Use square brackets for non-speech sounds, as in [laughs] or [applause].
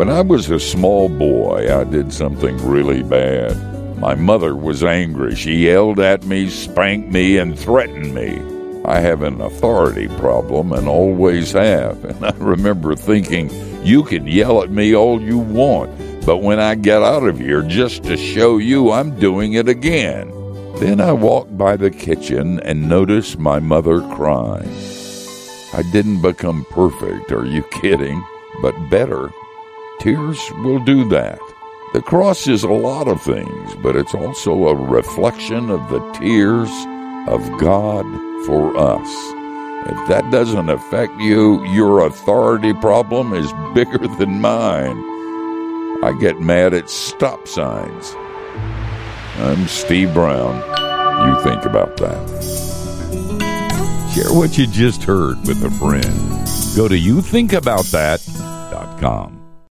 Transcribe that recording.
When I was a small boy, I did something really bad. My mother was angry. She yelled at me, spanked me, and threatened me. I have an authority problem and always have. And [laughs] I remember thinking, you can yell at me all you want, but when I get out of here just to show you, I'm doing it again. Then I walked by the kitchen and noticed my mother crying. I didn't become perfect, are you kidding? But better. Tears will do that. The cross is a lot of things, but it's also a reflection of the tears of God for us. If that doesn't affect you, your authority problem is [laughs] bigger than mine. I get mad at stop signs. I'm Steve Brown. You think about that. Share what you just heard with a friend. Go to youthinkaboutthat.com.